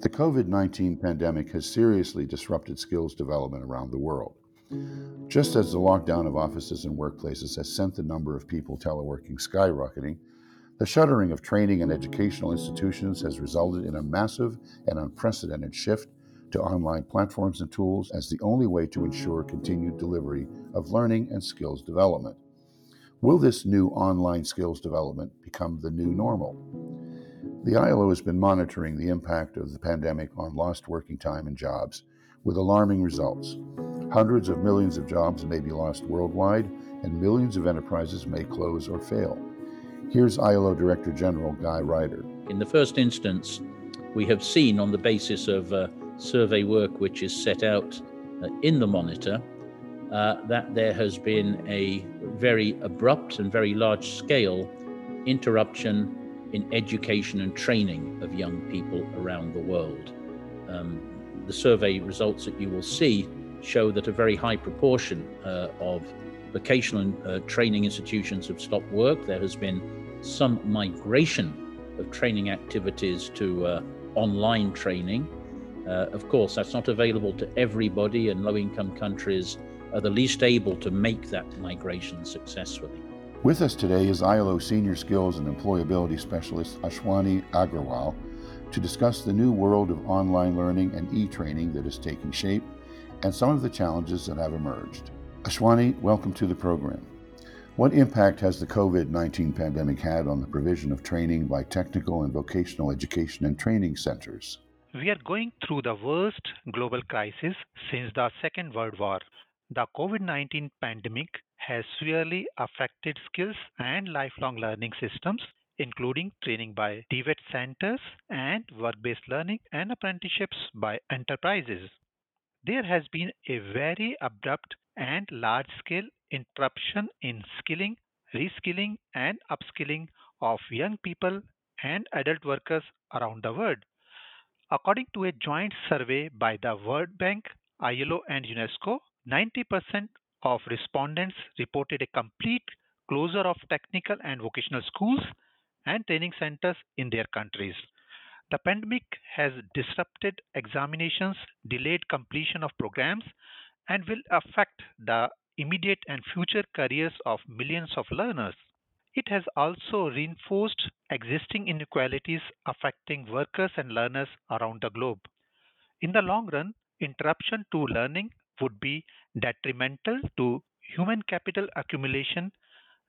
The COVID 19 pandemic has seriously disrupted skills development around the world. Just as the lockdown of offices and workplaces has sent the number of people teleworking skyrocketing, the shuttering of training and educational institutions has resulted in a massive and unprecedented shift to online platforms and tools as the only way to ensure continued delivery of learning and skills development. Will this new online skills development become the new normal? The ILO has been monitoring the impact of the pandemic on lost working time and jobs with alarming results. Hundreds of millions of jobs may be lost worldwide, and millions of enterprises may close or fail. Here's ILO Director General Guy Ryder. In the first instance, we have seen on the basis of uh, survey work which is set out uh, in the monitor uh, that there has been a very abrupt and very large scale interruption in education and training of young people around the world. Um, the survey results that you will see show that a very high proportion uh, of vocational and uh, training institutions have stopped work. There has been some migration of training activities to uh, online training. Uh, of course, that's not available to everybody, and low income countries are the least able to make that migration successfully. With us today is ILO Senior Skills and Employability Specialist Ashwani Aggarwal to discuss the new world of online learning and e training that is taking shape and some of the challenges that have emerged. Ashwani, welcome to the program. What impact has the COVID 19 pandemic had on the provision of training by technical and vocational education and training centers? We are going through the worst global crisis since the Second World War. The COVID 19 pandemic has severely affected skills and lifelong learning systems, including training by TVET centers and work based learning and apprenticeships by enterprises. There has been a very abrupt and large scale interruption in skilling, reskilling, and upskilling of young people and adult workers around the world. According to a joint survey by the World Bank, ILO, and UNESCO, 90% of respondents reported a complete closure of technical and vocational schools and training centers in their countries. The pandemic has disrupted examinations, delayed completion of programs, and will affect the immediate and future careers of millions of learners. It has also reinforced existing inequalities affecting workers and learners around the globe. In the long run, interruption to learning would be detrimental to human capital accumulation,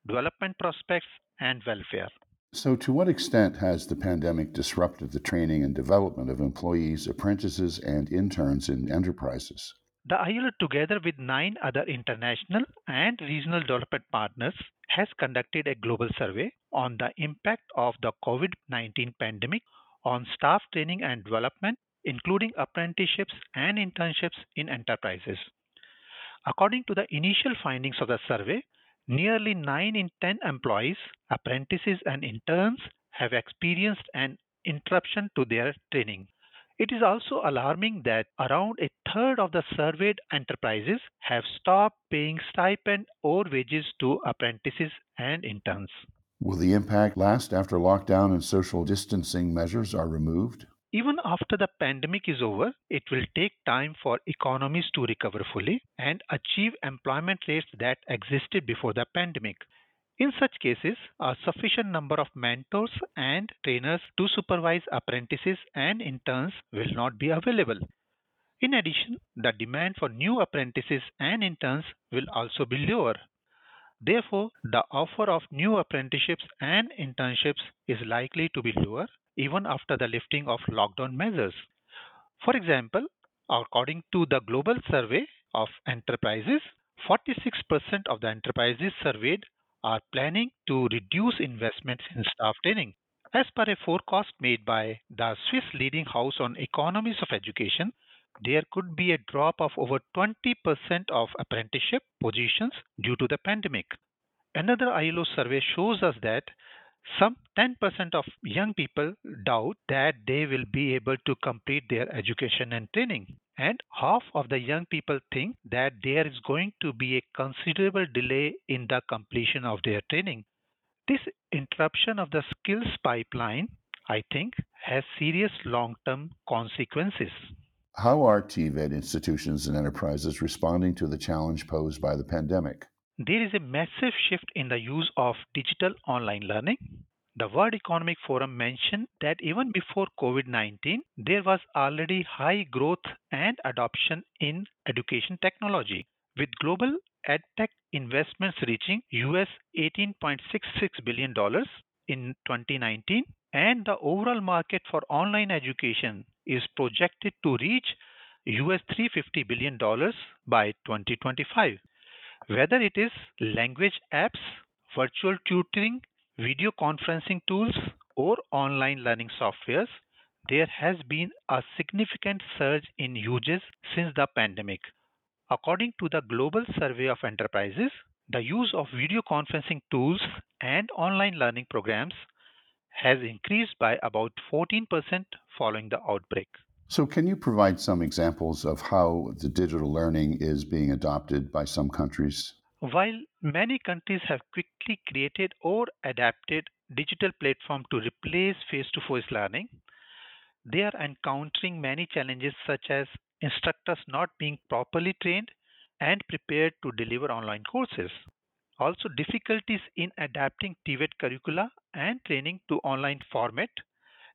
development prospects, and welfare. So, to what extent has the pandemic disrupted the training and development of employees, apprentices, and interns in enterprises? The ILO, together with nine other international and regional development partners, has conducted a global survey on the impact of the COVID 19 pandemic on staff training and development including apprenticeships and internships in enterprises. According to the initial findings of the survey, nearly 9 in 10 employees, apprentices, and interns have experienced an interruption to their training. It is also alarming that around a third of the surveyed enterprises have stopped paying stipend or wages to apprentices and interns. Will the impact last after lockdown and social distancing measures are removed? Even after the pandemic is over, it will take time for economies to recover fully and achieve employment rates that existed before the pandemic. In such cases, a sufficient number of mentors and trainers to supervise apprentices and interns will not be available. In addition, the demand for new apprentices and interns will also be lower. Therefore, the offer of new apprenticeships and internships is likely to be lower even after the lifting of lockdown measures. For example, according to the global survey of enterprises, 46% of the enterprises surveyed are planning to reduce investments in staff training. As per a forecast made by the Swiss leading house on economics of education, there could be a drop of over 20% of apprenticeship positions due to the pandemic. Another ILO survey shows us that some 10% of young people doubt that they will be able to complete their education and training. And half of the young people think that there is going to be a considerable delay in the completion of their training. This interruption of the skills pipeline I think, has serious long term consequences. How are TVET institutions and enterprises responding to the challenge posed by the pandemic? There is a massive shift in the use of digital online learning. The World Economic Forum mentioned that even before COVID 19, there was already high growth and adoption in education technology, with global edtech investments reaching US $18.66 billion in 2019, and the overall market for online education is projected to reach US $350 billion by 2025. Whether it is language apps, virtual tutoring, video conferencing tools, or online learning softwares, there has been a significant surge in uses since the pandemic. According to the Global Survey of Enterprises, the use of video conferencing tools and online learning programs has increased by about 14% following the outbreak. So, can you provide some examples of how the digital learning is being adopted by some countries? While many countries have quickly created or adapted digital platforms to replace face-to-face learning, they are encountering many challenges such as instructors not being properly trained and prepared to deliver online courses. Also, difficulties in adapting TVET curricula and training to online format,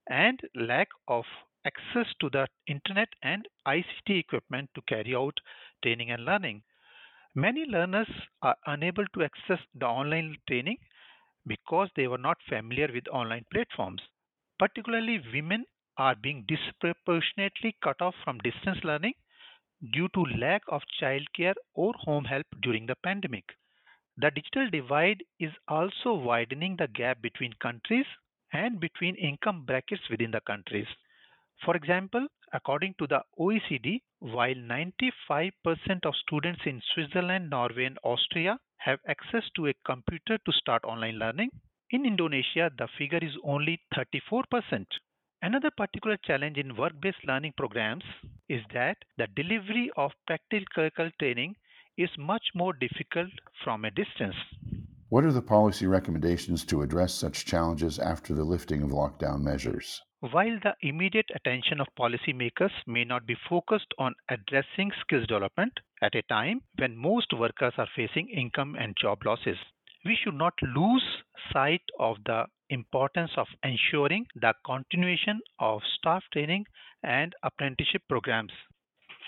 and lack of access to the internet and ICT equipment to carry out training and learning. Many learners are unable to access the online training because they were not familiar with online platforms. Particularly, women are being disproportionately cut off from distance learning due to lack of childcare or home help during the pandemic. The digital divide is also widening the gap between countries and between income brackets within the countries. For example, according to the OECD, while 95% of students in Switzerland, Norway, and Austria have access to a computer to start online learning, in Indonesia the figure is only 34%. Another particular challenge in work based learning programs is that the delivery of practical training is much more difficult from a distance. What are the policy recommendations to address such challenges after the lifting of lockdown measures? While the immediate attention of policymakers may not be focused on addressing skills development at a time when most workers are facing income and job losses, we should not lose sight of the importance of ensuring the continuation of staff training and apprenticeship programs.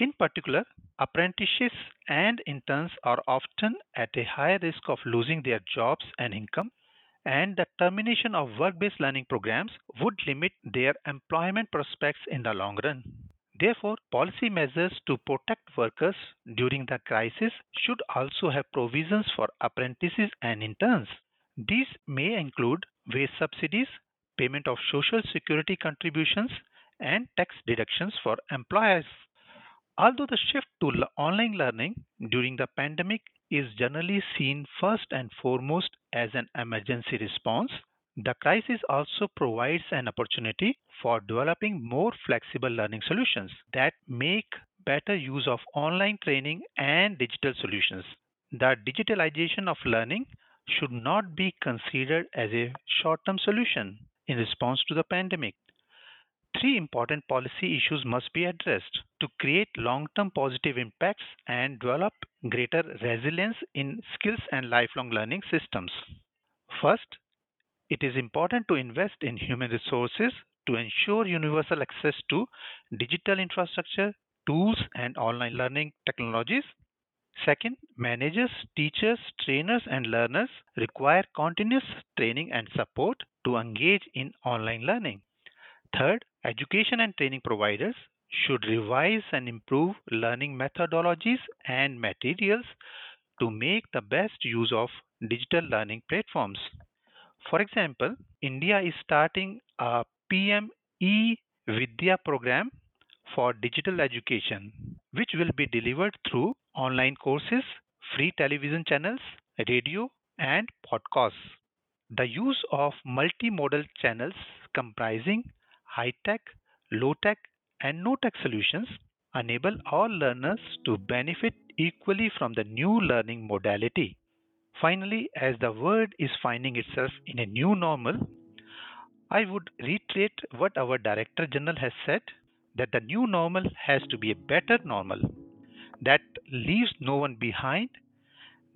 In particular, apprentices and interns are often at a higher risk of losing their jobs and income, and the termination of work based learning programs would limit their employment prospects in the long run. Therefore, policy measures to protect workers during the crisis should also have provisions for apprentices and interns. These may include wage subsidies, payment of social security contributions, and tax deductions for employers. Although the shift to online learning during the pandemic is generally seen first and foremost as an emergency response, the crisis also provides an opportunity for developing more flexible learning solutions that make better use of online training and digital solutions. The digitalization of learning should not be considered as a short term solution in response to the pandemic. Three important policy issues must be addressed to create long term positive impacts and develop greater resilience in skills and lifelong learning systems. First, it is important to invest in human resources to ensure universal access to digital infrastructure, tools, and online learning technologies Second, managers, teachers, trainers, and learners require continuous training and support to engage in online learning. Third, education and training providers should revise and improve learning methodologies and materials to make the best use of digital learning platforms. For example, India is starting a PM e Vidya program for digital education, which will be delivered through online courses, free television channels, radio, and podcasts. The use of multimodal channels comprising high tech, low tech, and no tech solutions enable all learners to benefit equally from the new learning modality. Finally, as the world is finding itself in a new normal, I would reiterate what our Director General has said that the new normal has to be a better normal that leaves no one behind,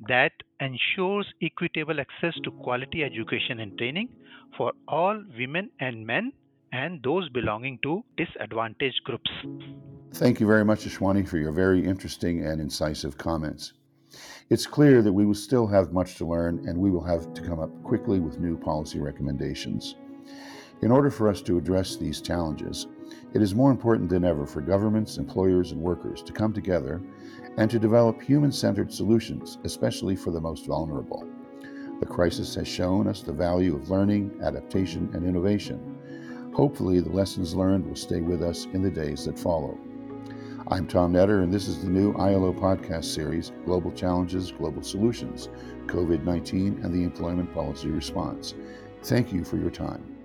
that ensures equitable access to quality education and training for all women and men and those belonging to disadvantaged groups. Thank you very much, Ashwani, for your very interesting and incisive comments. It's clear that we will still have much to learn and we will have to come up quickly with new policy recommendations. In order for us to address these challenges, it is more important than ever for governments, employers, and workers to come together and to develop human centered solutions, especially for the most vulnerable. The crisis has shown us the value of learning, adaptation, and innovation. Hopefully, the lessons learned will stay with us in the days that follow. I'm Tom Netter, and this is the new ILO podcast series Global Challenges, Global Solutions COVID 19 and the Employment Policy Response. Thank you for your time.